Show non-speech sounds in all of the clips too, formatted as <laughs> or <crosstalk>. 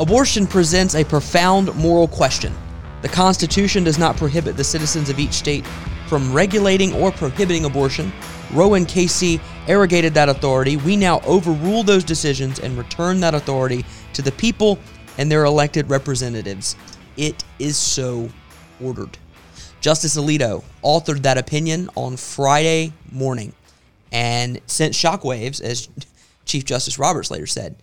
Abortion presents a profound moral question. The Constitution does not prohibit the citizens of each state from regulating or prohibiting abortion. Roe and Casey arrogated that authority. We now overrule those decisions and return that authority to the people and their elected representatives. It is so ordered. Justice Alito authored that opinion on Friday morning and sent shockwaves, as <laughs> Chief Justice Roberts later said,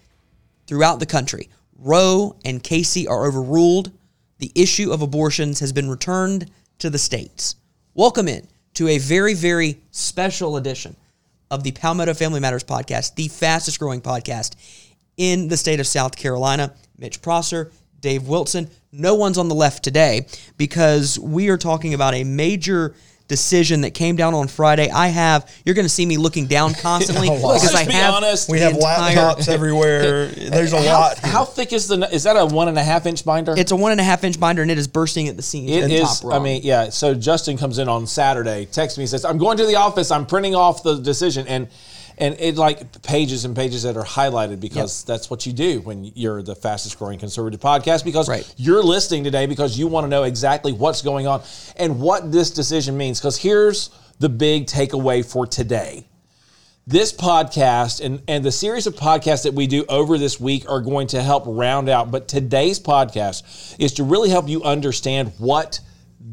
throughout the country. Roe and Casey are overruled. The issue of abortions has been returned to the states. Welcome in to a very, very special edition of the Palmetto Family Matters podcast, the fastest growing podcast in the state of South Carolina. Mitch Prosser, Dave Wilson. No one's on the left today because we are talking about a major decision that came down on Friday. I have you're going to see me looking down <laughs> constantly <laughs> Let's because I be have honest. We have entire- laptops <laughs> everywhere. There's a how, lot. How thick is the? Is that a one and a half inch binder? It's a one and a half inch binder and it is bursting at the seams. It at the is. top I mean, yeah. So Justin comes in on Saturday, texts me, says, "I'm going to the office. I'm printing off the decision." And and it like pages and pages that are highlighted because that's what you do when you're the fastest growing conservative podcast because Right. you're listening today because you want to know exactly what's going on and what this decision means. Because here's the big takeaway for today this podcast and, and the series of podcasts that we do over this week are going to help round out. But today's podcast is to really help you understand what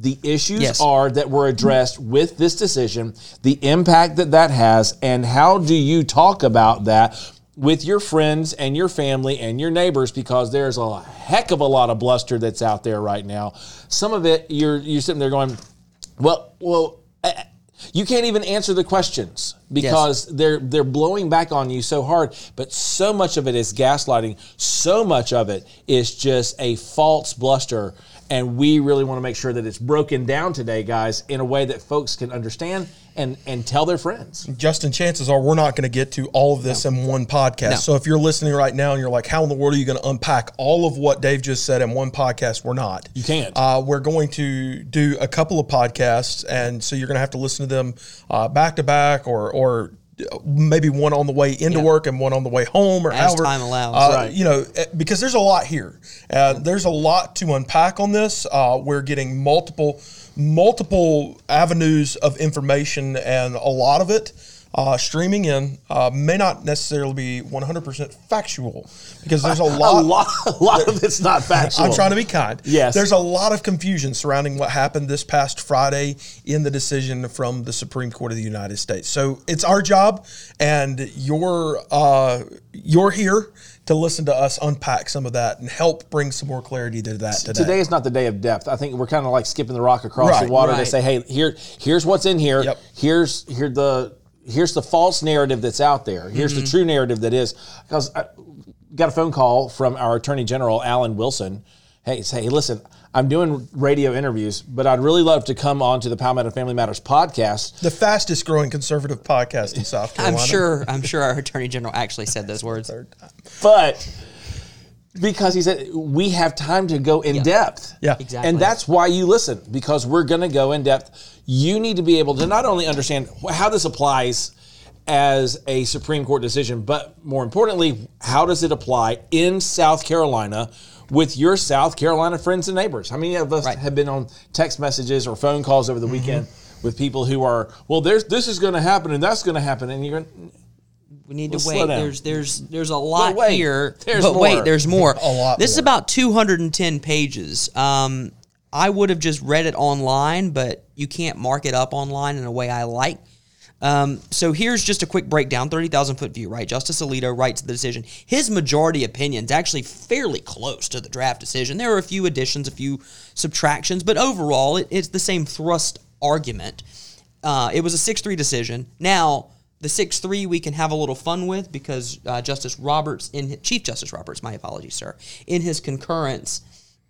the issues Yes. are that were addressed with this decision, the impact that that has, and how do you talk about that with your friends and your family and your neighbors because there's a heck of a lot of bluster that's out there right now. Some of it you're you're sitting there going, well, well, eh, you can't even answer the questions because they're they're blowing back on you so hard. But so much of it is gaslighting. So much of it is just a false bluster. And we really want to make sure that it's broken down today, guys, in a way that folks can understand and and tell their friends. Justin, chances are we're not going to get to all of this in one podcast. No. So if you're listening right now and you're like, how in the world are you going to unpack all of what Dave just said in one podcast? We're not. You can't. Uh, we're going to do a couple of podcasts, and so you're going to have to listen to them uh, back to back or or maybe one on the way into Yeah. work and one on the way home or As however time allows. Uh, Right. You know, eh, because there's a lot here. Uh, there's a lot to unpack on this. Uh, we're getting multiple multiple avenues of information, and a lot of it. Uh, streaming in uh, may not necessarily be 100% factual because there's a lot, <laughs> A lot. lot, a lot of it's not <laughs> factual. I'm trying to be kind. Yes. There's a lot of confusion surrounding what happened this past Friday in the decision from the Supreme Court of the United States. So it's our job, and you're uh, you're here to listen to us unpack some of that and help bring some more clarity to that today. Today is not the day of depth. I think we're kind of like skipping the rock across Right, the water to say, hey, here, here's what's in here. Yep. Here's here the here's the false narrative that's out there. Here's Mm-hmm. the true narrative that is. Because I got a phone call from our Attorney General Alan Wilson. Hey, say, hey, listen, I'm doing radio interviews, but I'd really love to come on to the Palmetto Family Matters podcast. the fastest growing conservative podcast in <laughs> South Carolina. I'm Carolina. sure. I'm sure our attorney general actually said those words. but because he said we have time to go in depth. Yeah. Exactly. And that's why you listen because we're going to go in depth. You need to be able to not only understand how this applies as a Supreme Court decision, but more importantly, how does it apply in South Carolina with your South Carolina friends and neighbors? How many of us Right. have been on text messages or phone calls over the mm-hmm. weekend with people who are, well, there's this is going to happen and that's going to happen, and you're going. We need to wait. There's there's there's a lot wait. here. There's but more. wait, there's more. <laughs> A lot This is about 210 pages. Um, I would have just read it online, but you can't mark it up online in a way I like. Um, so here's just a quick breakdown, 30,000 foot view, right? Justice Alito writes the decision. His majority opinion's actually fairly close to the draft decision. There are a few additions, a few subtractions, but overall, it, it's the same thrust argument. Uh, it was a 6 3 decision. Now, the 6 3 we can have a little fun with because uh, Justice Roberts, in Chief Justice Roberts, my apologies, sir, in his concurrence,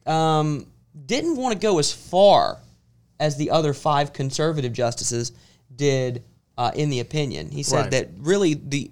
um, didn't want to go as far as the other five conservative justices did uh, in the opinion. He said Right. that really the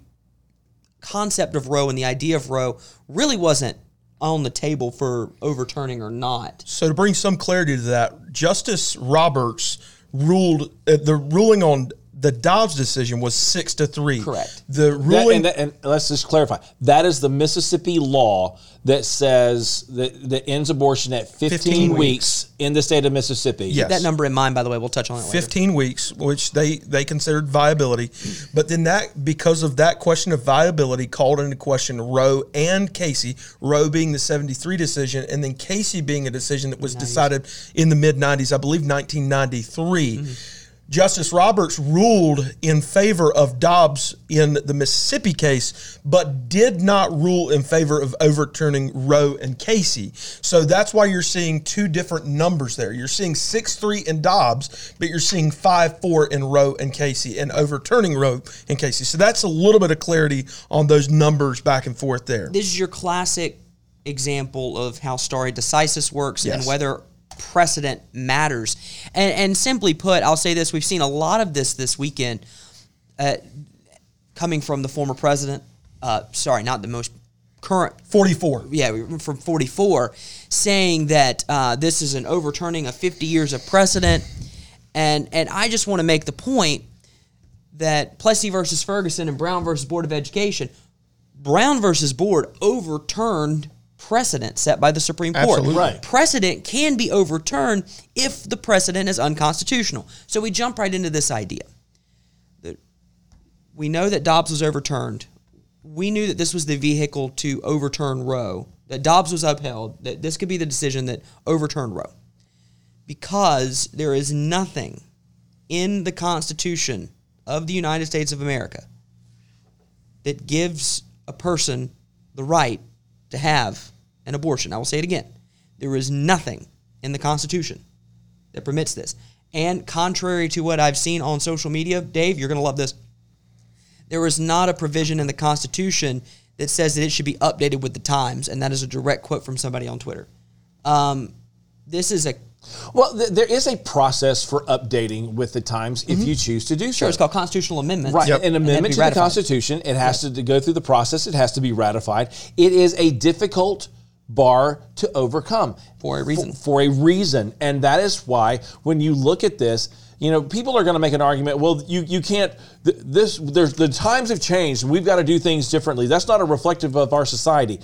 concept of Roe and the idea of Roe really wasn't on the table for overturning or not. So to bring some clarity to that, Justice Roberts ruled uh, the ruling on The Dobbs decision was six to three. Correct. The That- ruling. and, that- and let's just clarify. That is the Mississippi law that says that, that ends abortion at 15, 15 weeks. in the state of Mississippi. Yes. That number in mind, by the way, we'll touch on it later. 15 weeks, which they, they considered viability. But then that, because of that question of viability, called into question Roe and Casey, Roe being the 73 decision, and then Casey being a decision that was decided in the mid 90s, I believe 1993. Mm-hmm. Justice Roberts ruled in favor of Dobbs in the Mississippi case, but did not rule in favor of overturning Roe and Casey. So that's why you're seeing two different numbers there. You're seeing 6 3 in Dobbs, but you're seeing 5 4 in Roe and Casey and overturning Roe and Casey. So that's a little bit of clarity on those numbers back and forth there. this is your classic example of how stare decisis works and whether precedent matters. And, and simply put, I'll say this: we've seen a lot of this this weekend, uh, coming from the former president. Uh, sorry, not the most current 44. yeah, from 44, saying that uh, this is an overturning of 50 years of precedent. And, and I just want to make the point that Plessy versus Ferguson and Brown versus Board of Education, Brown versus Board overturned precedent set by the Supreme Court. Absolutely. Right. Precedent can be overturned if the precedent is unconstitutional. So we jump right into this idea. That we know that Dobbs was overturned. We knew that this was the vehicle to overturn Roe. That Dobbs was upheld. That this could be the decision that overturned Roe. Because there is nothing in the Constitution of the United States of America that gives a person the right to have an abortion. I will say it again. There is nothing in the Constitution that permits this. And contrary to what I've seen on social media, Dave, you're going to love this. There is not a provision in the Constitution that says that it should be updated with the times, and that is a direct quote from somebody on Twitter. Um, this is a Well, th- there is a process for updating with the times if you choose to do so. sure. It's called constitutional amendments. Right, Yep. an amendment to the. Constitution. It has to go through the process. It has to be ratified. It is a difficult bar to overcome For a reason. For, for a reason, and that is why when you look at this, you know, people are going to make an argument. Well, you you can't. th- This there's the times have changed, we've got to do things differently. That's not a reflective of our society,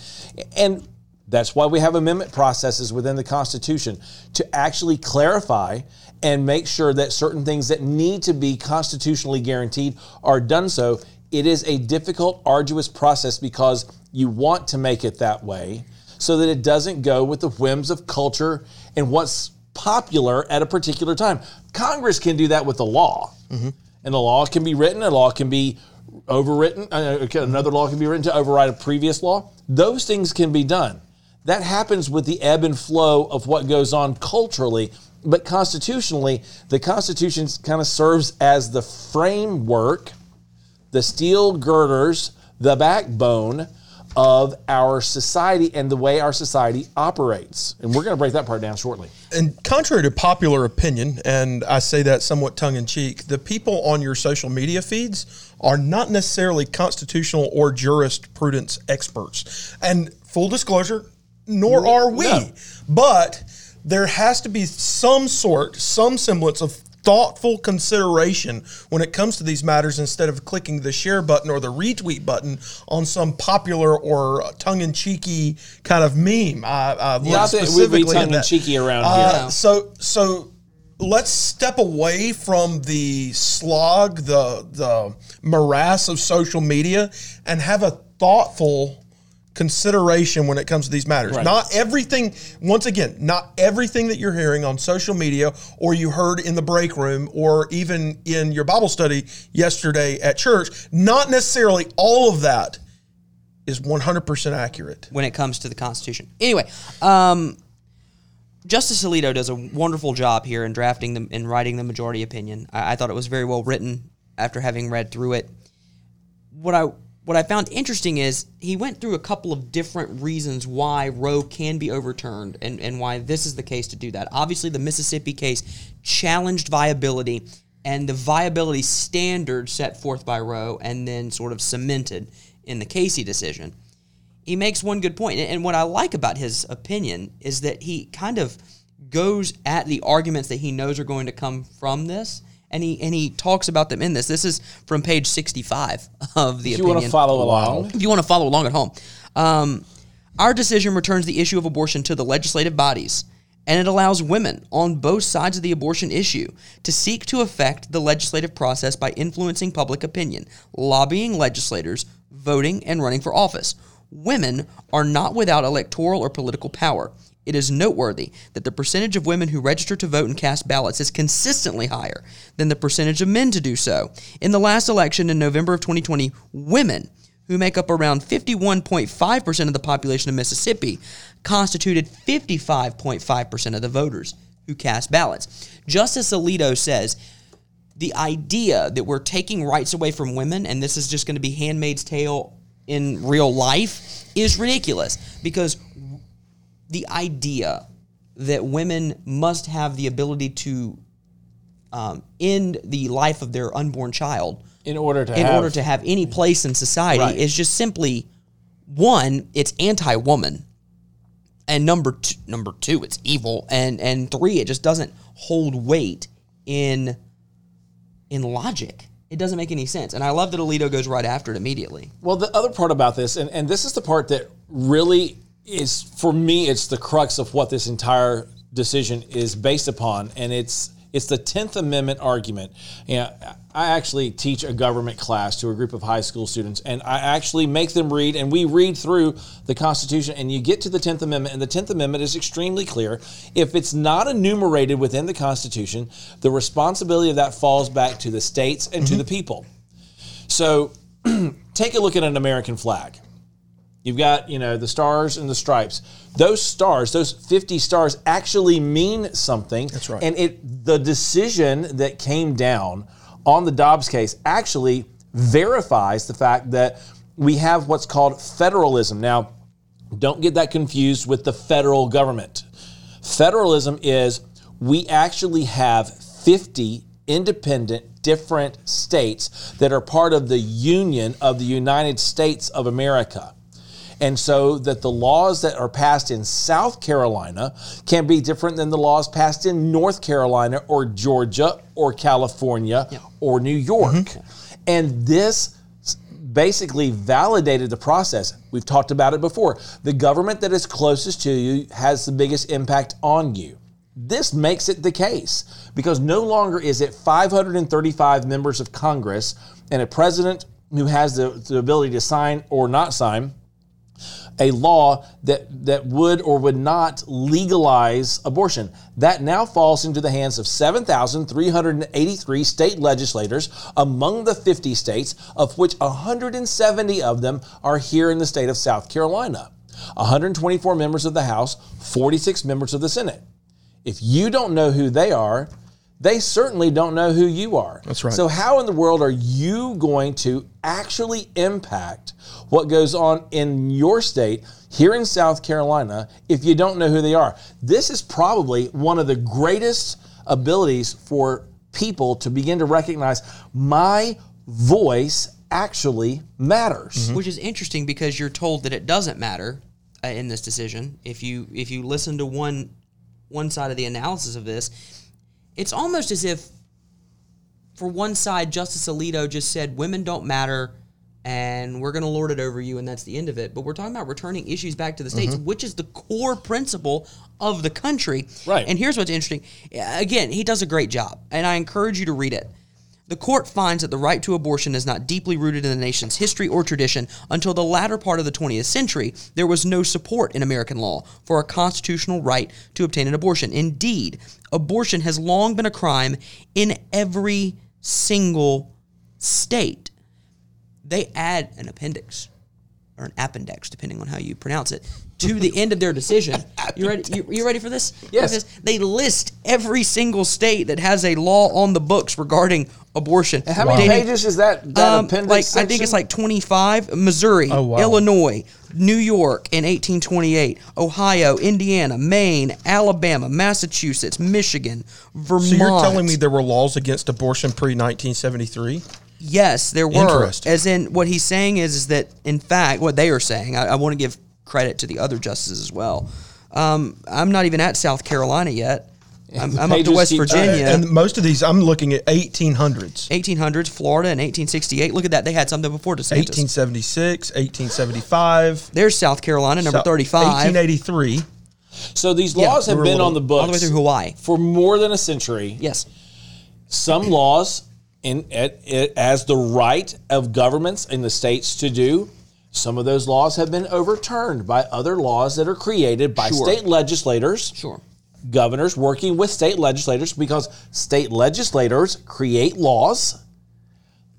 and. That's why we have amendment processes within the Constitution to actually clarify and make sure that certain things that need to be constitutionally guaranteed are done so. It is a difficult, arduous process because you want to make it that way so that it doesn't go with the whims of culture and what's popular at a particular time. Congress can do that with the law, and the law can be written, a law can be overwritten, uh, another law can be written to override a previous law. Those things can be done. That happens with the ebb and flow of what goes on culturally. But constitutionally, the Constitution kind of serves as the framework, the steel girders, the backbone of our society and the way our society operates. And we're going to break that part down shortly. and contrary to popular opinion, and I say that somewhat tongue in cheek, the people on your social media feeds are not necessarily constitutional or jurisprudence experts. And full disclosure, nor are we. No. But there has to be some sort, some semblance of thoughtful consideration when it comes to these matters instead of clicking the share button or the retweet button on some popular or tongue-in-cheeky kind of meme. I, I look Not that we'd be specifically tongue-in-cheeky around Uh, here. So so let's step away from the slog, the the morass of social media, and have a thoughtful consideration when it comes to these matters. Right. Not everything. Once again, not everything that you're hearing on social media or you heard in the break room or even in your Bible study yesterday at church. Not necessarily all of that is 100% accurate. when it comes to the Constitution. Anyway, um, Justice Alito does a wonderful job here in drafting them in writing the majority opinion. I, I thought it was very well written after having read through it. What I what I found interesting is he went through a couple of different reasons why Roe can be overturned and, and why this is the case to do that. Obviously, the Mississippi case challenged viability and the viability standard set forth by Roe and then sort of cemented in the Casey decision he makes one good. And what I like about his opinion is that he kind of goes at the arguments that he knows are going to come from this And he and he talks about them in this. This is from page 65 of the If you opinion. want to follow along, If you want to follow along at home, um, our decision returns the issue of abortion to the legislative bodies, and it allows women on both sides of the abortion issue to seek to affect the legislative process by influencing public opinion, lobbying legislators, voting, and running for office. Women are not without electoral or political power. It is noteworthy that the percentage of women who register to vote and cast ballots is consistently higher than the percentage of men to do so. In the last election in November of 2020, women who make up around 51.5% of the population of Mississippi, constituted 55.5% of the voters who cast ballots. Justice Alito says the idea that we're taking rights away from women and this is just going to be handmaid's tale in real life is ridiculous because the idea that women must have the ability to um, end the life of their unborn child in order to in have, order to have any place in society Right. is just simply one, it's anti-woman, and number two, number two, it's evil, and and three, it just doesn't hold weight in in logic. It doesn't make any sense, and I love that Alito goes right after it immediately. Well, the other part about this, and, and this is the part that really is, for me, it's the crux of what this entire decision is based upon, and it's it's the Tenth Amendment argument. Yeah, I actually teach a government class to a group of high school students, and I actually make them read, and we read through the Constitution, and you get to the Tenth Amendment, and the Tenth Amendment is extremely clear. If it's not enumerated within the Constitution, the responsibility of that falls back to the states and to mm-hmm. the people. So <clears throat> take a look at an American flag. You've got, you know, the stars and the stripes. Those stars, those 50 stars actually mean something. That's right. And it the decision that came down on the Dobbs case actually verifies the fact that we have what's called federalism. Now, don't get that confused with the federal government. Federalism is we actually have 50 independent, different states that are part of the Union of the United States of America. And so that the laws that are passed in South Carolina can be different than the laws passed in North Carolina or Georgia or California or New York. Mm-hmm. And this basically validated the process. We've talked about it before. The government that is closest to you has the biggest impact on you. This makes it the case because no longer is it 535 members of Congress and a president who has the, the ability to sign or not sign a law that that would or would not legalize abortion. That now falls into the hands of 7,383 state legislators among the 50 states, of which 170 of them are here in the state of South Carolina. 124 members of the House, 46 members of the Senate. If you don't know who they are, they certainly don't know who you are. That's right. So, how in the world are you going to actually impact what goes on in your state here in South Carolina if you don't know who they are? This is probably one of the greatest abilities for people to begin to recognize my voice actually matters. which is interesting because you're told that it doesn't matter uh, in this decision. If you if you listen to one one side of the analysis of this, it's almost as if for one side Justice Alito just said women don't matter and we're going to lord it over you and that's the end of it. But we're talking about returning issues back to the states, mm-hmm. which is the core principle of the country. Right. And here's what's interesting. Again, he does a great job, and I encourage you to read it. The court finds that the right to abortion is not deeply rooted in the nation's history or tradition. Until the latter part of the 20th century, there was no support in American law for a constitutional right to obtain an abortion. Indeed, abortion has long been a crime in every single state. They add an appendix or an appendix, depending on how you pronounce it, to the end of their decision. <laughs> You ready? You, you ready for this? Yes. They list every single state that has a law on the books regarding abortion. How many Dating- pages is that, that um, appendix? like I think it's like 25. Missouri, Oh, wow. Illinois, New York in 1828, Ohio, Indiana, Maine, Alabama, Massachusetts, Michigan, Vermont. So you're telling me there were laws against abortion pre 1973? Yes, there were. As in, what he's saying is, is that in fact, what they are saying. I, I want to give credit to the other justices as well. Um, I'm not even at South Carolina yet. I'm, I'm up to West keep- Virginia. And most of these, I'm looking at 1800s. 1800s, Florida in 1868. Look at that. They had something before DeSantis. 1876, 1875. There's South Carolina, number South- 35. 1883. So these laws we have been little- on the books all the way through Hawaii. for more than a century. Yes. Some laws, in it, it, as the right of governments in the states to do, some of those laws have been overturned by other laws that are created by Sure. state legislators, Sure. Governors working with state legislators, because state legislators create laws.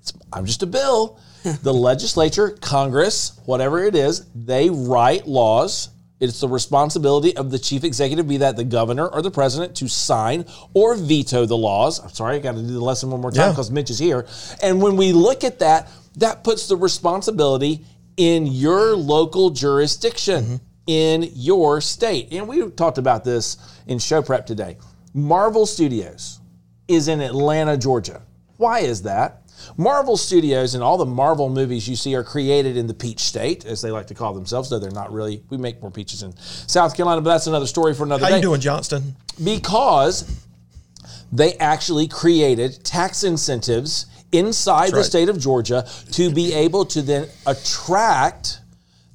It's- I'm just a bill. <laughs> the legislature, Congress, whatever it is, they write laws. It's the responsibility of the chief executive, be that the governor or the president, to sign or veto the laws. I'm sorry, I got to do the lesson one more time Yeah. because Mitch is here. And when we look at that, that puts the responsibility in your local jurisdiction, mm-hmm. In your state. And we talked about this in show prep today. Marvel Studios is in Atlanta, Georgia. Why is that? Marvel Studios and all the Marvel movies you see are created in the Peach State, as they like to call themselves, though they're not really. We make more peaches in South Carolina, but that's another story for another How day you doing, Johnston? because they actually created tax incentives inside the right. state of Georgia to be able to then attract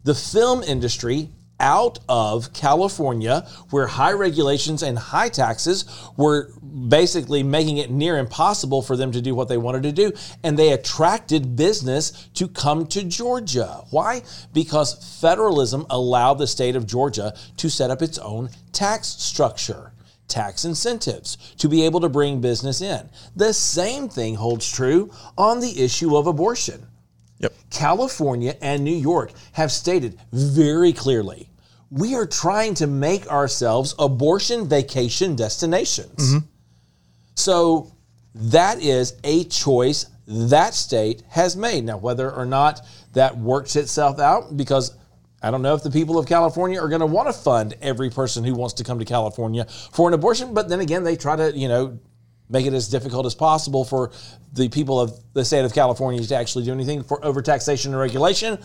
the film industry out of California, where high regulations and high taxes were basically making it near impossible for them to do what they wanted to do. And they attracted business to come to Georgia. Why? Because federalism allowed the state of Georgia to set up its own tax structure tax incentives to be able to bring business in. The same thing holds true on the issue of abortion. Yep. California and New York have stated very clearly we are trying to make ourselves abortion vacation destinations. Mm-hmm. So that is a choice that state has made. Now, whether or not that works itself out, because I don't know if the people of California are going to want to fund every person who wants to come to California for an abortion, but then again, they try to, you know, make it as difficult as possible for the people of the state of California to actually do anything for overtaxation and regulation.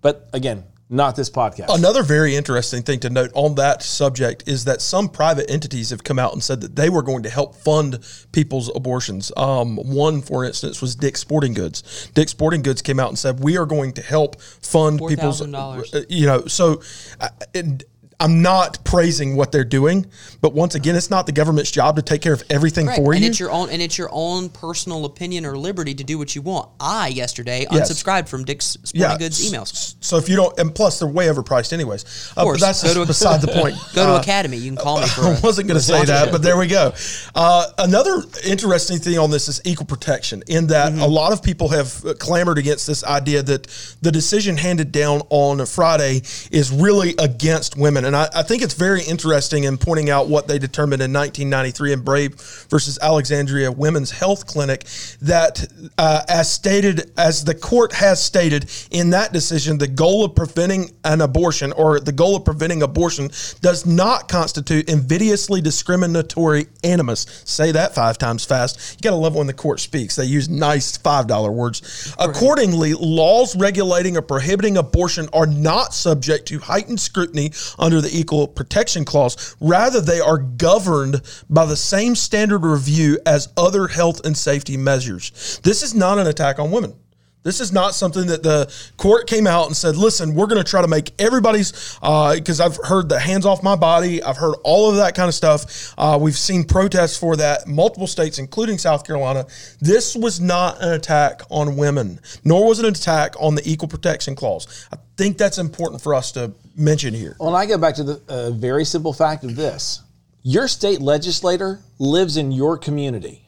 But again, not this podcast. Another very interesting thing to note on that subject is that some private entities have come out and said that they were going to help fund people's abortions. Um, one, for instance, was Dick's Sporting Goods. Dick's Sporting Goods came out and said we are going to help fund people's. $4,000. uh, You know, so. Uh, and, I'm not praising what they're doing, but once again, it's not the government's job to take care of everything Correct. for and you. it's your own and it's your own personal opinion or liberty to do what you want. I yesterday Yes. unsubscribed from Dick's Sporting Goods emails. So if you don't, and plus they're way overpriced anyways. Uh, but course. that's Go to a- beside the <laughs> point. Go to Uh, Academy. You can call me for. <laughs> I a- wasn't going to say that, but there we go. Uh, another interesting thing on this is equal protection, in that Mm-hmm. a lot of people have clamored against this idea that the decision handed down on Friday is really against women. And I, I think it's very interesting in pointing out what they determined in 1993 in Bray versus Alexandria Women's Health Clinic that, uh, as stated, as the court has stated in that decision, the goal of preventing an abortion or the goal of preventing abortion does not constitute invidiously discriminatory animus. Say that five times fast. You got to love when the court speaks. They use nice $5 words. Accordingly, laws regulating or prohibiting abortion are not subject to heightened scrutiny under the Equal Protection Clause. Rather, they are governed by the same standard review as other health and safety measures. This is not an attack on women. This is not something that the court came out and said, listen, we're going to try to make everybody's, because I've heard the hands off my body. I've heard all of that kind of stuff. Uh, we've seen protests for that, multiple states, including South Carolina. This was not an attack on women, nor was it an attack on the Equal Protection Clause. I think that's important for us to mention here. Well, I go back to the uh, very simple fact of this your state legislator lives in your community.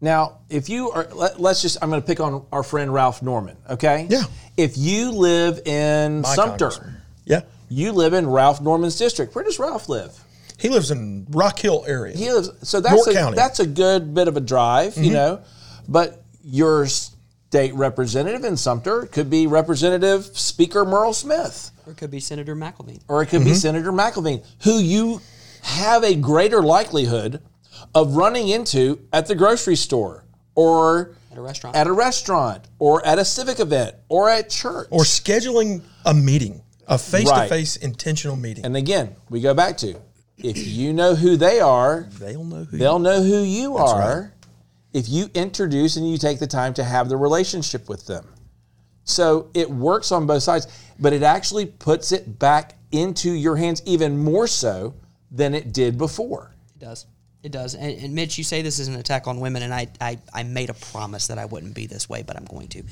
Now, if you are, let, us just, I'm going to pick on our friend Ralph Norman, okay? Yeah. If you live in My Sumter. Yeah. you live in Ralph Norman's district. Where does Ralph live? He lives in Rock Hill area. He lives, so that's York a, County. that's a good bit of a drive, Mm-hmm. you know. But your state representative in Sumter could be Representative Speaker Murrell Smith. or it could be Senator McElveen. or it could Mm-hmm. be Senator McElveen, who you have a greater likelihood of running into at the grocery store or At a restaurant. at a restaurant or at a civic event or at church. or scheduling a meeting, a face to face intentional meeting. and again, we go back to if you know who they are, They'll know who. they'll know who you are. right. If you introduce and you take the time to have the relationship with them. So it works on both sides, but it actually puts it back into your hands even more so than it did before. It does. It does. And, and Mitch, you say this is an attack on women, and I, I, I made a promise that I wouldn't be this way, but I'm going to.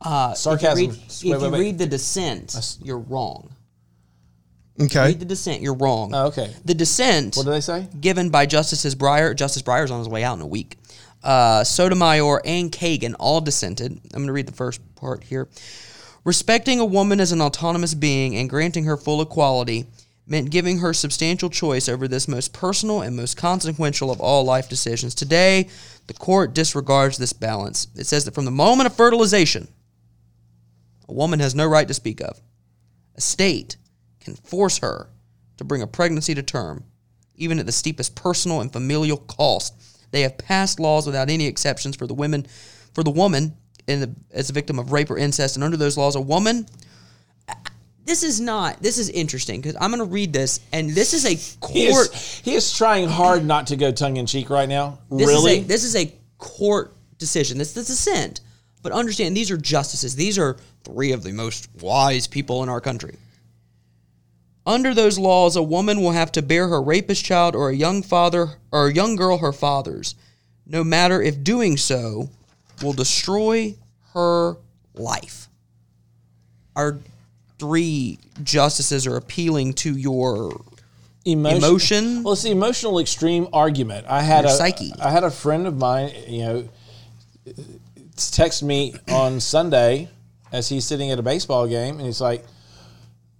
Uh, Sarcasm. If you read, Wait, if wait, you wait. read the dissent, you're wrong. Okay. Read the dissent, you're wrong. Oh, okay. The dissent. What do they say? given by Justices Breyer. Justice Breyer's on his way out in a week. Uh, Sotomayor and Kagan all dissented. I'm going to read the first part here. Respecting a woman as an autonomous being and granting her full equality meant giving her substantial choice over this most personal and most consequential of all life decisions. Today, the court disregards this balance. It says that from the moment of fertilization, a woman has no right to speak of. A state can force her to bring a pregnancy to term, even at the steepest personal and familial cost. They have passed laws without any exceptions for the women, for the woman the, as a victim of rape or incest, and under those laws, a woman. This is not. This is interesting because I'm going to read this, and this is a He court. is, he is trying hard not to go tongue in cheek right now. This really? Is a, this is a court decision. This is dissent. But understand, these are justices. These are three of the most wise people in our country. Under those laws, a woman will have to bear her rapist child or a young father or a young girl her father's, no matter if doing so will destroy her life. Our three justices are appealing to your Emotion. Emotion? Well, it's the emotional extreme argument. I had Your a psyche. I had a friend of mine, you know, text me on Sunday as he's sitting at a baseball game, and he's like,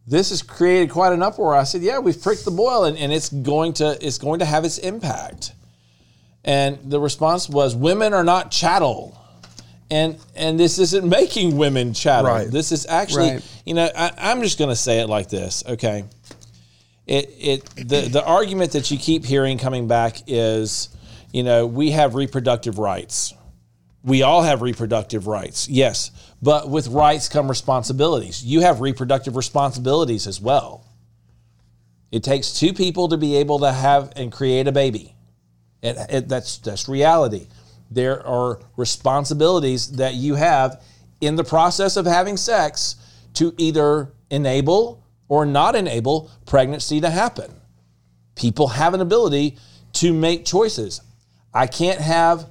"This has created quite an uproar." I said, "Yeah, we've pricked the boil, and, and it's going to it's going to have its impact." And the response was, "Women are not chattel." And, and this isn't making women chattel. Right. This is actually, Right. you know, I, I'm just going to say it like this, okay? it it the the argument that you keep hearing coming back is, you know, we have reproductive rights. We all have reproductive rights, yes, but with rights come responsibilities. You have reproductive responsibilities as well. It takes two people to be able to have and create a baby. It, it, that's that's reality. There are responsibilities that you have in the process of having sex to either enable or not enable pregnancy to happen. People have an ability to make choices. I can't have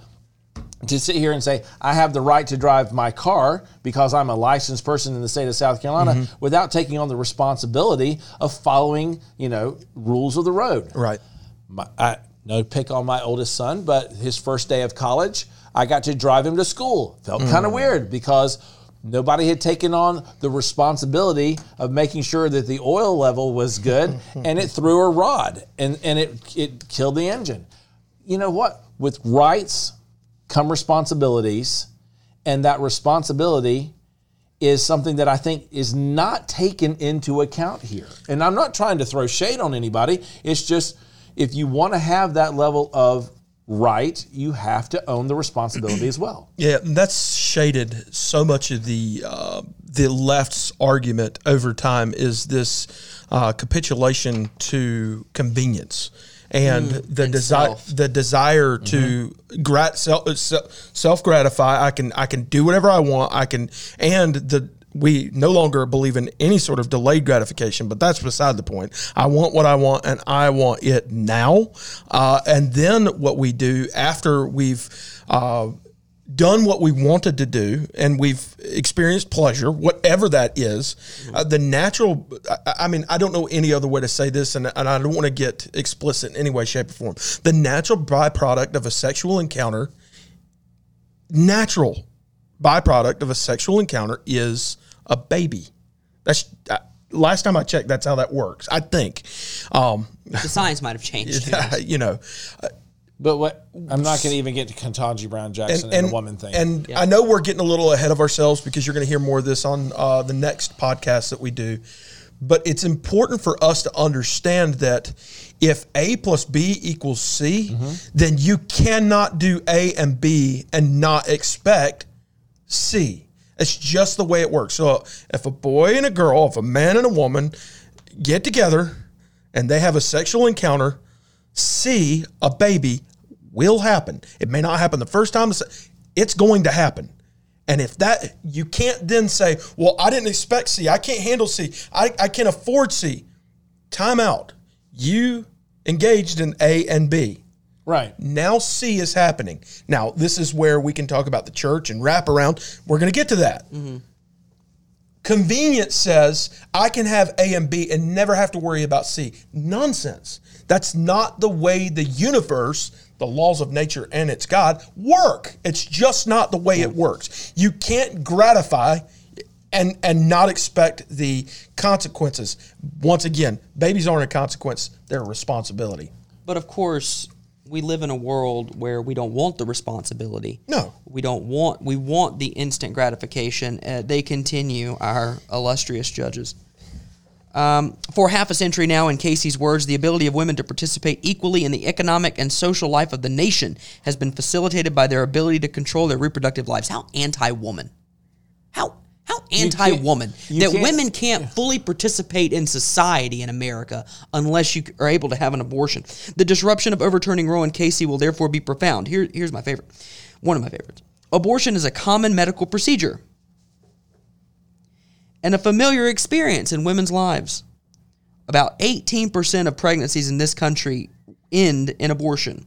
to sit here and say I have the right to drive my car because I'm a licensed person in the state of South Carolina mm-hmm. without taking on the responsibility of following, you know, rules of the road Right. my, I, no pick on my oldest son, but his first day of college, I got to drive him to school. Felt mm. kind of weird because nobody had taken on the responsibility of making sure that the oil level was good, <laughs> and it threw a rod and, and it, it killed the engine. You know what? With rights come responsibilities, and that responsibility is something that I think is not taken into account here. And I'm not trying to throw shade on anybody. It's just if you want to have that level of right, you have to own the responsibility as well. <clears throat> Yeah, and that's shaded so much of the uh, the left's argument over time is this uh, capitulation to convenience and the and desire self. the desire to grat self self gratify. I can I can do whatever I want. I can and the we no longer believe in any sort of delayed gratification, but that's beside the point. I want what I want, and I want it now. Uh, and then what we do after we've uh, done what we wanted to do and we've experienced pleasure, whatever that is, uh, the natural, I, I mean, I don't know any other way to say this, and, and I don't want to get explicit in any way, shape, or form. The natural byproduct of a sexual encounter, natural byproduct of a sexual encounter is a baby. That's, uh, last time I checked, that's how that works, I think. Um, The science might have changed. who <laughs> you know, But what I'm not going to even get to Ketanji Brown Jackson and, the woman thing. And I know we're getting a little ahead of ourselves because you're going to hear more of this on uh, the next podcast that we do. But it's important for us to understand that if A plus B equals C, then you cannot do A and B and not expect C. It's just the way it works. So if a boy and a girl, if a man and a woman get together and they have a sexual encounter, C, a baby will happen. It may not happen the first time, it's going to happen. And if that, you can't then say, well, I didn't expect C. I can't handle C. I, I can't afford C. Time out. You engaged in A and B. Right. Now C is happening. Now, this is where we can talk about the church and wrap around. We're going to get to that. Mm-hmm. Convenience says I can have A and B and never have to worry about C. Nonsense. That's not the way the universe, the laws of nature and its God work. It's just not the way it works. You can't gratify and and not expect the consequences. Once again, babies aren't a consequence; they're a responsibility. But of course, we live in a world where we don't want the responsibility. No, we don't want. We want the instant gratification. Uh, they continue, our illustrious judges. Um, for half a century now, in Casey's words, the ability of women to participate equally in the economic and social life of the nation has been facilitated by their ability to control their reproductive lives. How anti-woman? How how anti-woman that women can't fully participate in society in America unless you are able to have an abortion. The disruption of overturning Roe and Casey will therefore be profound. Here, here's my favorite, one of my favorites. Abortion is a common medical procedure and a familiar experience in women's lives. About 18% of pregnancies in this country end in abortion,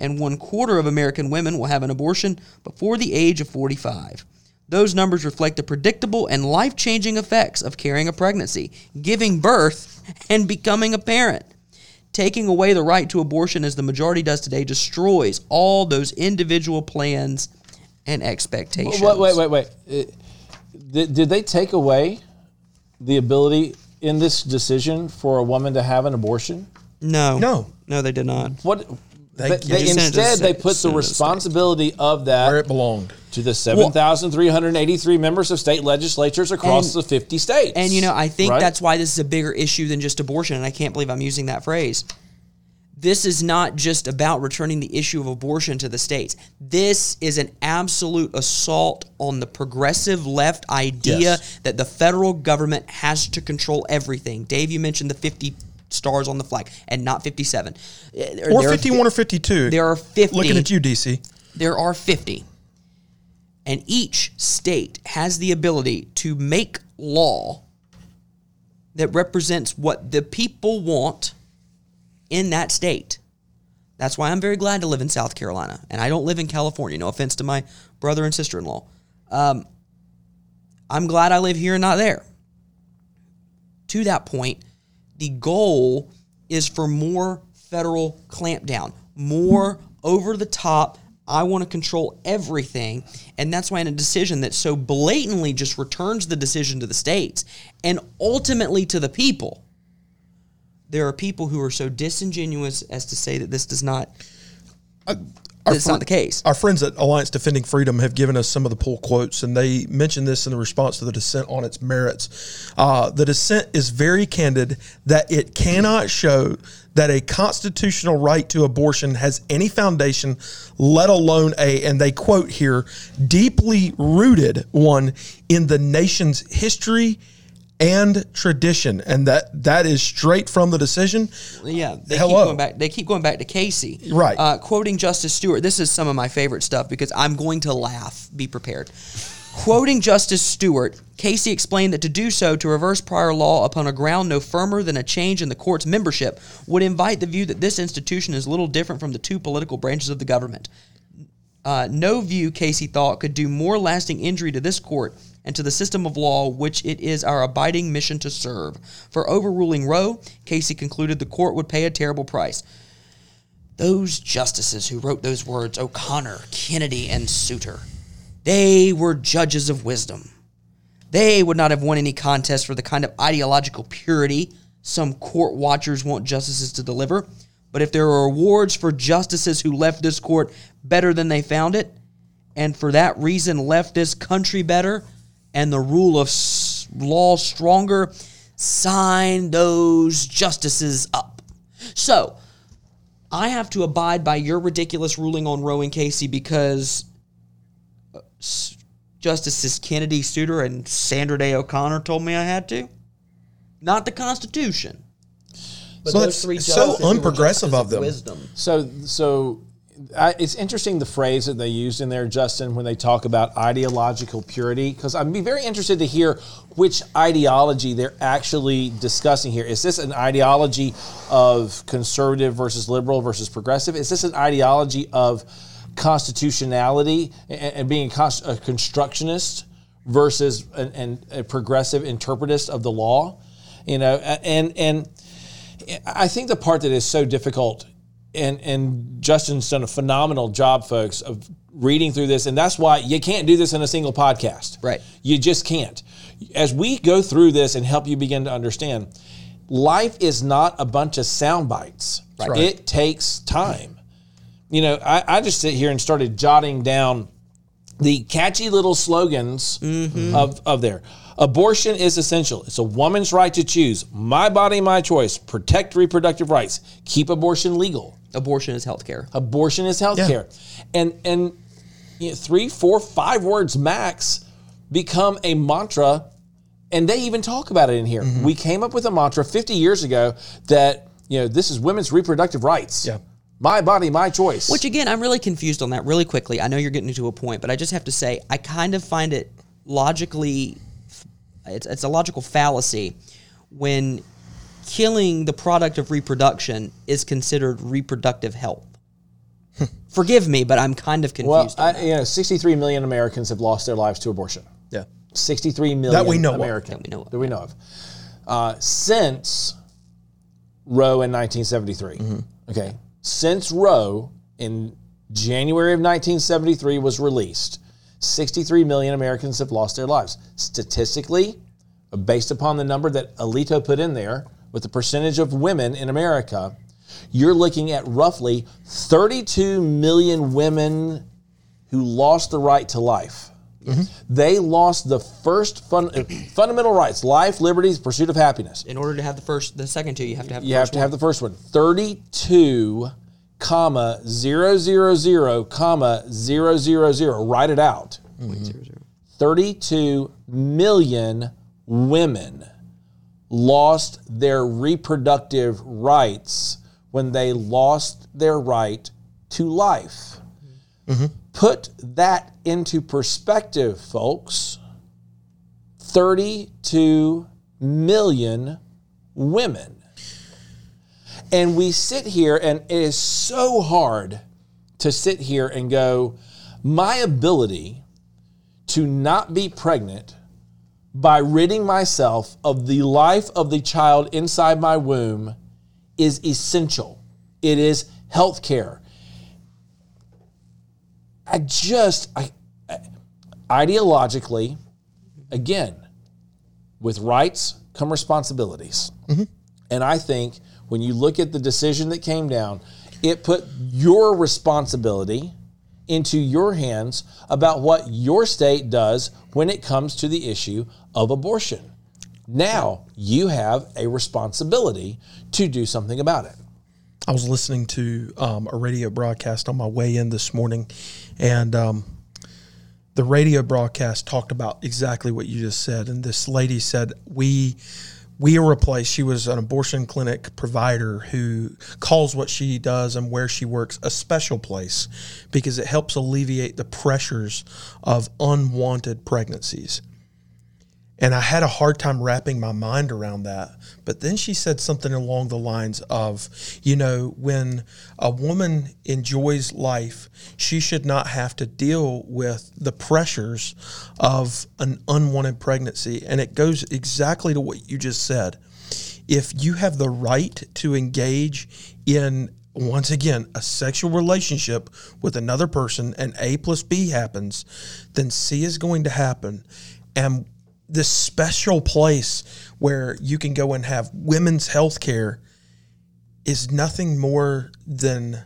and one quarter of American women will have an abortion before the age of 45. Those numbers reflect the predictable and life changing effects of carrying a pregnancy, giving birth, and becoming a parent. Taking away the right to abortion, as the majority does today, destroys all those individual plans and expectations. Wait, wait, wait, wait. Uh, did, did they take away the ability in this decision for a woman to have an abortion? No. No. No, they did not. What? They, they, instead, they put the responsibility of that where it belonged to the 7,383 members of state legislatures across and, the 50 states. And, you know, I think right? that's why this is a bigger issue than just abortion. And I can't believe I'm using that phrase. This is not just about returning the issue of abortion to the states. This is an absolute assault on the progressive left idea yes. that the federal government has to control everything. Dave, you mentioned the 50 stars on the flag and not 57. Or 51 or 52. There are 50. Looking at you, DC. There are 50. And each state has the ability to make law that represents what the people want in that state. That's why I'm very glad to live in South Carolina. And I don't live in California. No offense to my brother and sister in law. Um, I'm glad I live here and not there. To that point, the goal is for more federal clampdown, more over the top. I want to control everything. And that's why, in a decision that so blatantly just returns the decision to the states and ultimately to the people, there are people who are so disingenuous as to say that this does not. Uh, that's fr- not the case. Our friends at Alliance Defending Freedom have given us some of the pull quotes, and they mentioned this in the response to the dissent on its merits. Uh, the dissent is very candid that it cannot show that a constitutional right to abortion has any foundation, let alone a, and they quote here, deeply rooted one in the nation's history and tradition, and that that is straight from the decision. Yeah, they Hello. keep going back. They keep going back to Casey, right? Uh, quoting Justice Stewart. This is some of my favorite stuff because I'm going to laugh. Be prepared. Quoting Justice Stewart, Casey explained that to do so to reverse prior law upon a ground no firmer than a change in the court's membership would invite the view that this institution is little different from the two political branches of the government. Uh, no view, Casey thought, could do more lasting injury to this court and to the system of law which it is our abiding mission to serve. For overruling Roe, Casey concluded the court would pay a terrible price. Those justices who wrote those words, O'Connor, Kennedy, and Souter, they were judges of wisdom. They would not have won any contest for the kind of ideological purity some court watchers want justices to deliver. But if there are awards for justices who left this court better than they found it, and for that reason left this country better, and the rule of law stronger, sign those justices up. So, I have to abide by your ridiculous ruling on Roe and Casey because uh, Justices Kennedy Souter and Sandra Day O'Connor told me I had to. Not the Constitution. But So those it's three so unprogressive of them. Wisdom. So, so I, it's interesting the phrase that they used in there, Justin, when they talk about ideological purity, because I'd be very interested to hear which ideology they're actually discussing here. Is this an ideology of conservative versus liberal versus progressive? Is this an ideology of constitutionality and, and being a, a constructionist versus an, an, a progressive interpretist of the law? You know, and and I think the part that is so difficult, and and Justin's done a phenomenal job, folks, of reading through this, and that's why you can't do this in a single podcast. Right. You just can't. As we go through this and help you begin to understand, life is not a bunch of sound bites. Right. It takes time. You know, I, I just sit here and started jotting down the catchy little slogans mm-hmm. of, of there. Abortion is essential. It's a woman's right to choose. My body, my choice. Protect reproductive rights. Keep abortion legal. Abortion is healthcare. Abortion is health care. And and you know, three, four, five words max become a mantra. And they even talk about it in here. Mm-hmm. We came up with a mantra 50 years ago that, you know, this is women's reproductive rights. Yeah. My body, my choice. Which again, I'm really confused on that. Really quickly, I know you're getting to a point, but I just have to say, I kind of find it logically, it's, it's a logical fallacy when killing the product of reproduction is considered reproductive health. Forgive me, but I'm kind of confused. on I, you know, 63 million Americans have lost their lives to abortion. Yeah. 63 million That we know of. That we know of. that we know of. Uh, since Roe in 1973. Mm-hmm. Okay. Since Roe in January of 1973 was released, 63 million Americans have lost their lives. Statistically, based upon the number that Alito put in there with the percentage of women in America, you're looking at roughly 32 million women who lost the right to life. They lost the first fun, uh, fundamental rights: life, liberties, pursuit of happiness. in order to have the first, the second two, you have to have. The You have to one. have the first one. 32 comma zero zero zero comma zero zero zero. Write it out. 32 million women lost their reproductive rights when they lost their right to life. Mm-hmm. Put that into perspective, folks. 32 million women. And we sit here, and it is so hard to sit here and go, my ability to not be pregnant by ridding myself of the life of the child inside my womb is essential. It is health care. I just, I, I- ideologically, again, with rights come responsibilities. Mm-hmm. And I think when you look at the decision that came down, it put your responsibility into your hands about what your state does when it comes to the issue of abortion. Now you have a responsibility to do something about it. I was listening to um, a radio broadcast on my way in this morning, and um, the radio broadcast talked about exactly what you just said. And this lady said, "We." We are a place. She was an abortion clinic provider who calls what she does and where she works a special place because it helps alleviate the pressures of unwanted pregnancies. And I had a hard time wrapping my mind around that. But then she said something along the lines of, you know, when a woman enjoys life, she should not have to deal with the pressures of an unwanted pregnancy. And it goes exactly to what you just said. If you have the right to engage in once again a sexual relationship with another person and A plus B happens, then C is going to happen. And this special place where you can go and have women's health care is nothing more than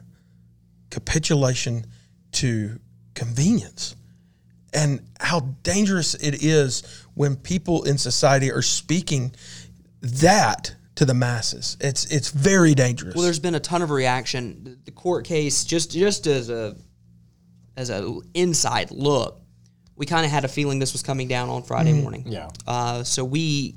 capitulation to convenience. And how dangerous it is when people in society are speaking that to the masses. It's it's very dangerous. Well, there's been a ton of reaction. The- court case, just just as a as a inside look, we kind of had a feeling this was coming down on Friday morning. Yeah. Uh, so we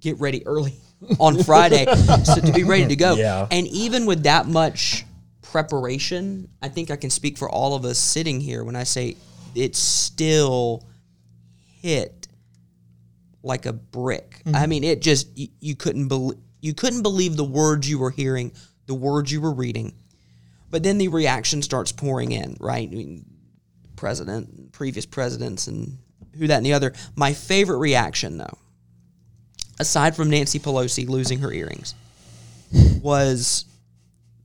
get ready early <laughs> on Friday so to be ready to go. <laughs> Yeah. And even with that much preparation, I think I can speak for all of us sitting here when I say it still hit like a brick. I mean, it just you, you couldn't believe you couldn't believe the words you were hearing, the words you were reading. But then the reaction starts pouring in, right? I mean, president, previous presidents, and who that and the other. My favorite reaction, though, aside from Nancy Pelosi losing her earrings, was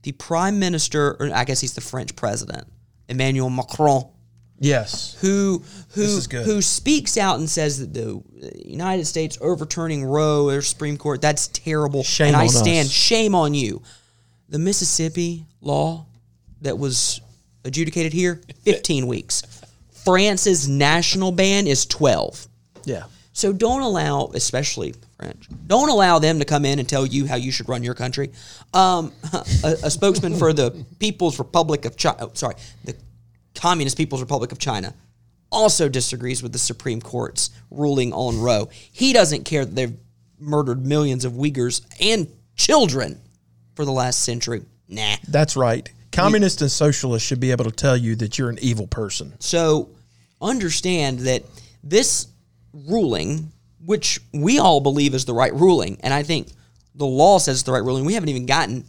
the prime minister, or I guess he's the French president, Emmanuel Macron, Yes. who who who speaks out and says that the United States overturning Roe or Supreme Court that's terrible, Shame and I stand us. shame on you. The Mississippi law that was adjudicated here, fifteen <laughs> weeks. France's national ban is twelve. Yeah. So don't allow, especially French, don't allow them to come in and tell you how you should run your country. Um, <laughs> a, a spokesman for the People's Republic of China, oh, sorry, the Communist People's Republic of China, also disagrees with the Supreme Court's ruling on Roe. He doesn't care that they've murdered millions of Uyghurs and children for the last century. Nah. That's right. Communists and socialists should be able to tell you that you're an evil person. So understand that this ruling, which we all believe is the right ruling, and I think the law says it's the right ruling, we haven't even gotten,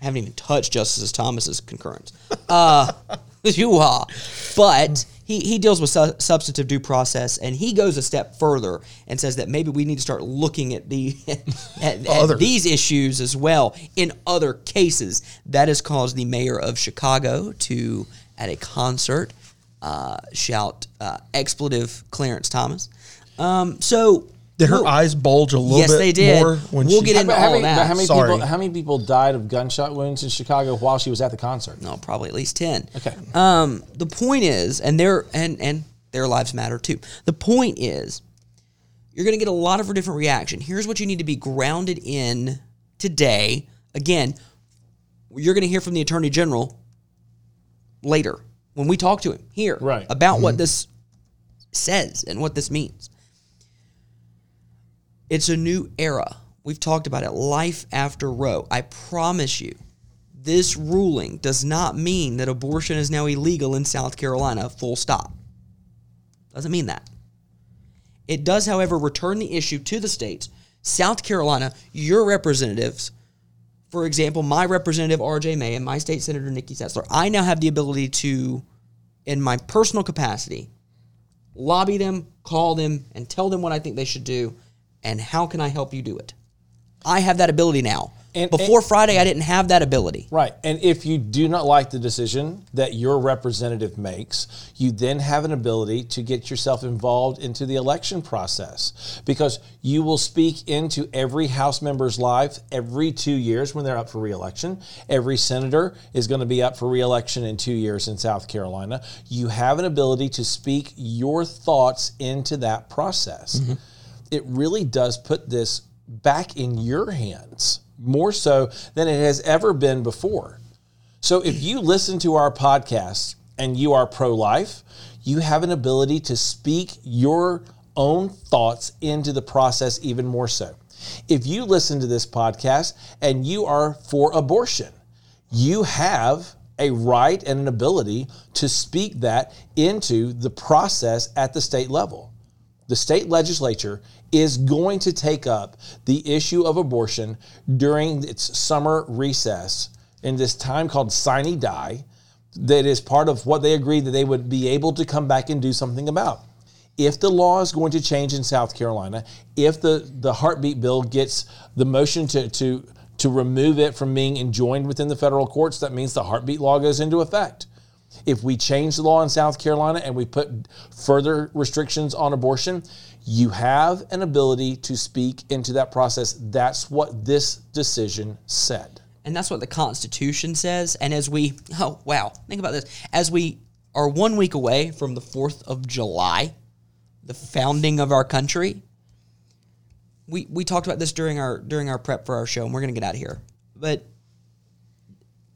haven't even touched Justice Thomas's concurrence. Uh, <laughs> but he, he deals with su- substantive due process, and he goes a step further and says that maybe we need to start looking at the <laughs> at, at these issues as well in other cases. That has caused the mayor of Chicago to, at a concert, uh, shout uh, expletive Clarence Thomas. Um, so Did her we'll- eyes bulge a little Yes, bit they did. more when We'll she get into But how, all many, that. but how many Sorry. people? How many people died of gunshot wounds in Chicago while she was at the concert? No, probably at least ten. Okay. Um, the point is, and their and and their lives matter too. The point is, you're going to get a lot of different reaction. Here's what you need to be grounded in today. Again, you're going to hear from the attorney general later when we talk to him here Right. about what this says and what this means. It's a new era. We've talked about it. Life after Roe. I promise you, this ruling does not mean that abortion is now illegal in South Carolina, full stop. Doesn't mean that. It does, however, return the issue to the states. South Carolina, your representatives, for example, my representative RJ May and my state senator Nikki Setzler, I now have the ability to, in my personal capacity, lobby them, call them, and tell them what I think they should do, and how can I help you do it. I have that ability now. And- Before Friday, I didn't have that ability. Right. And if you do not like the decision that your representative makes, you then have an ability to get yourself involved into the election process because you will speak into every House member's life every two years when they're up for reelection. Every senator is going to be up for reelection in two years in South Carolina. You have an ability to speak your thoughts into that process. Mm-hmm. It really does put this back in your hands more so than it has ever been before. So if you listen to our podcast and you are pro life, you have an ability to speak your own thoughts into the process even more so. If you listen to this podcast and you are for abortion, you have a right and an ability to speak that into the process at the state level the state legislature is going to take up the issue of abortion during its summer recess in this time called sine die that is part of what they agreed that they would be able to come back and do something about. If the law is going to change in south carolina if the, the heartbeat bill gets the motion to, to, to remove it from being enjoined within the federal courts that means the heartbeat law goes into effect if we change the law in South Carolina and we put further restrictions on abortion, you have an ability to speak into that process. That's what this decision said. And that's what the Constitution says. And as we, oh, wow, think about this. As we are one week away from the 4th of July, the founding of our country, we, we talked about this during our during our prep for our show, and we're going to get out of here. But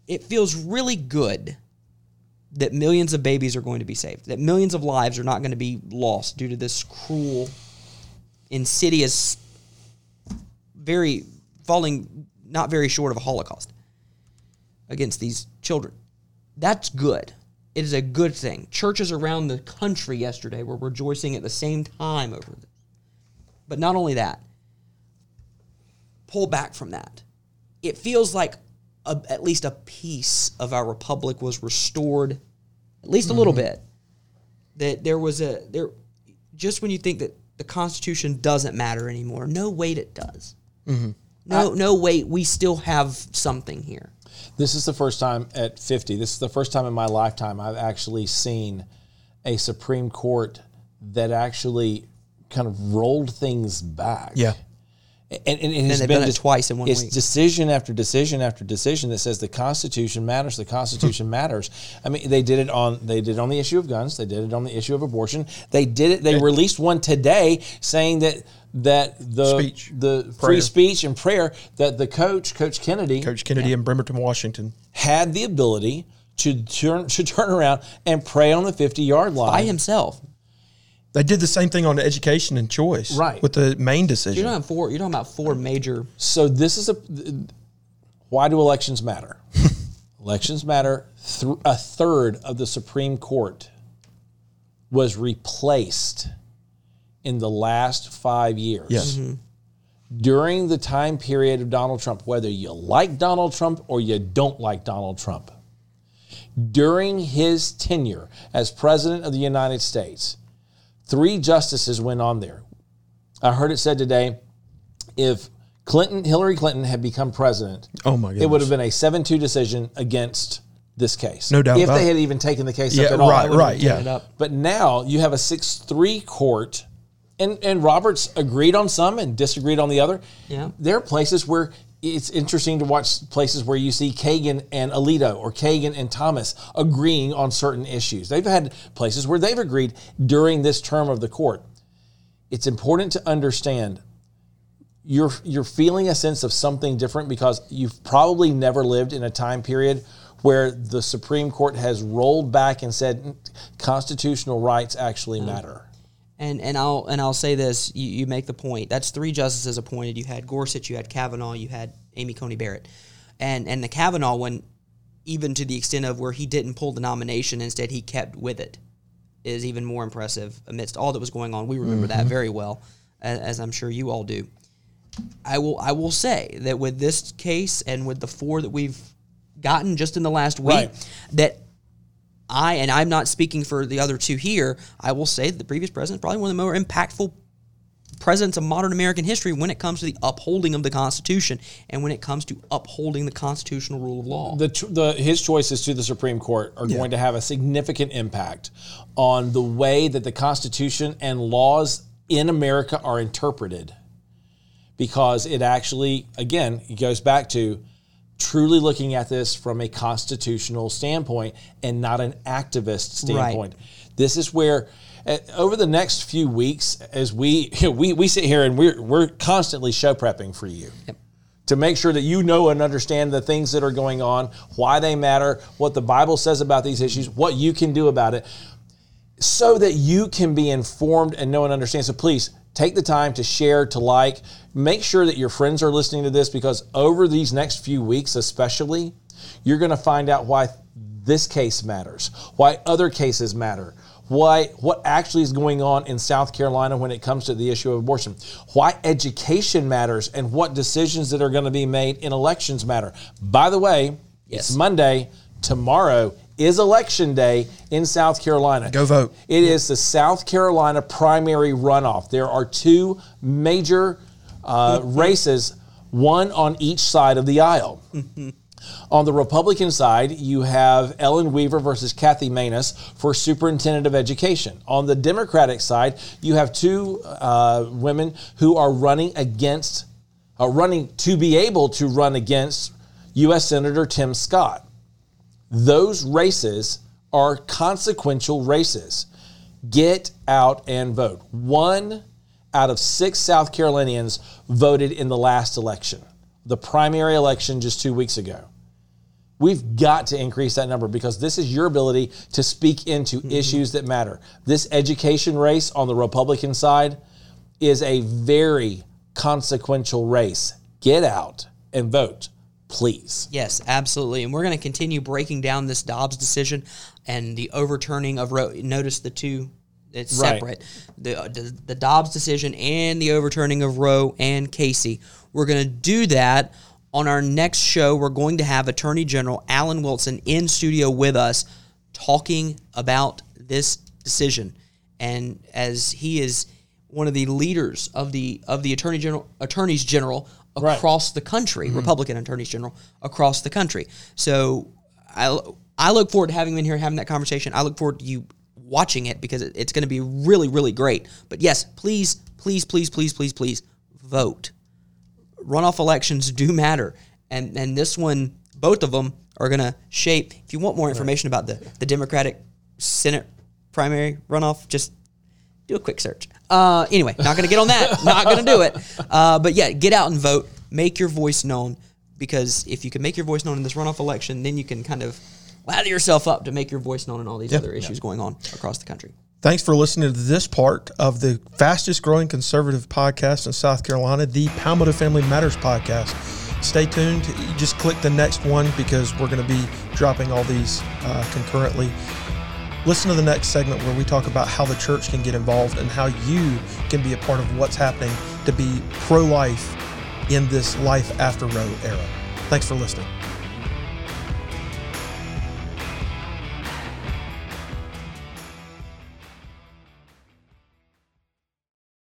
it feels really good that millions of babies are going to be saved, that millions of lives are not going to be lost due to this cruel, insidious very falling not very short of a Holocaust against these children. That's good. It is a good thing. Churches around the country yesterday were rejoicing at the same time over this. But not only that, pull back from that. It feels like a, at least a piece of our republic was restored, at least a little mm-hmm. bit. That there was a there, just when you think that the Constitution doesn't matter anymore, no wait, it does. Mm-hmm. No, no wait, we still have something here. This is the first time at 50. This is the first time in my lifetime I've actually seen a Supreme Court that actually kind of rolled things back. Yeah. And, and, and it has they've been done it dis- twice in one it's week. decision after decision after decision that says the Constitution matters. The Constitution <laughs> matters. I mean, they did it on they did it on the issue of guns. They did it on the issue of abortion. They did it. They released one today saying that that the Speech. the free speech and prayer that the coach, Coach Kennedy, Coach Kennedy in Bremerton, Washington. had the ability to turn to turn around and pray on the 50 yard line. By himself. They did the same thing on education and choice, Right. With the Maine decision. You're talking four. You're talking about four major. So this is a why do elections matter? <laughs> elections matter. Th- a third of the Supreme Court was replaced in the last five years. yes, mm-hmm. During the time period of Donald Trump, whether you like Donald Trump or you don't like Donald Trump, during his tenure as president of the United States, three justices went on there. I heard it said today if Clinton, Hillary Clinton had become president, Oh my it would have been a 7 2 decision against this case. No doubt If about they it. had even taken the case Yeah, up at all. right, right, yeah. up. But now you have a 6 3 court, and, and Roberts agreed on some and disagreed on the other. Yeah. There are places where it's interesting to watch places where you see Kagan and Alito or Kagan and Thomas agreeing on certain issues. They've had places where they've agreed during this term of the court. It's important to understand you're you're feeling a sense of something different because you've probably never lived in a time period where the Supreme Court has rolled back and said "Mm, constitutional rights actually matter. And and I'll and I'll say this: you, you make the point. That's three justices appointed. You had Gorsuch, you had Kavanaugh, you had Amy Coney Barrett, and and the Kavanaugh one, even to the extent of where he didn't pull the nomination, instead he kept with it, is even more impressive amidst all that was going on. We remember that mm-hmm. very well, as, as I'm sure you all do. I will I will say that with this case and with the four that we've gotten just in the last week, Right. that I and I'm not speaking for the other two here. I will say that the previous president is probably one of the more impactful presidents of modern American history when it comes to the upholding of the Constitution and when it comes to upholding the constitutional rule of law. the, the his choices to the Supreme Court are going to have a significant impact on the way that the Constitution and laws in America are interpreted, because it actually, again, it goes back to truly looking at this from a constitutional standpoint and not an activist standpoint. Right. This is where. uh, Over the next few weeks, as we <laughs> we, we sit here and we're we're constantly show prepping for you to make sure that you know and understand the things that are going on, why they matter, what the Bible says about these issues, what you can do about it, so that you can be informed and know and understand. So please take the time to share, to like, make sure that your friends are listening to this because over these next few weeks, especially, you're going to find out why this case matters, why other cases matter, why what actually is going on in South Carolina when it comes to the issue of abortion, why education matters, and what decisions that are going to be made in elections matter. By the way, Yes. it's Monday. Tomorrow is election day in South Carolina. Go vote. It is the South Carolina primary runoff. There are two major uh, <laughs> races, one on each side of the aisle. <laughs> On the Republican side, you have Ellen Weaver versus Kathy Maness for Superintendent of Education. On the Democratic side, you have two uh, women who are running against, uh, running to be able to run against U.S. Senator Tim Scott. Those races are consequential races. Get out and vote. One out of six South Carolinians voted in the last election, the primary election just two weeks ago. We've got to increase that number because this is your ability to speak into mm-hmm. issues that matter. This education race on the Republican side is a very consequential race. Get out and vote, please. Yes, absolutely. And we're going to continue breaking down this Dobbs decision and the overturning of Roe. Notice the two, it's Right. separate. The, uh, the, the Dobbs decision and the overturning of Roe and Casey. We're going to do that on our next show. We're going to have Attorney General Alan Wilson in studio with us talking about this decision. And as he is one of the leaders of the of the attorney general attorneys general Right. across the country, mm-hmm. Republican attorneys general across the country. So I I look forward to having in here having that conversation. I look forward to you watching it because it- it's going to be really really great. But yes, please please please please please please vote. Runoff elections do matter, and and this one both of them are going to shape. If you want more information about the the Democratic Senate primary runoff, just do a quick search. Uh, anyway, not going to get on that. not going to do it. Uh, but yeah, get out and vote. Make your voice known because if you can make your voice known in this runoff election, then you can kind of lather yourself up to make your voice known in all these other issues going on across the country. Thanks for listening to this part of the fastest growing conservative podcast in South Carolina, the Palmetto Family Matters podcast. Stay tuned. Just click the next one because we're going to be dropping all these uh, concurrently. Listen to the next segment where we talk about how the church can get involved and how you can be a part of what's happening to be pro life in this life after Roe era. Thanks for listening.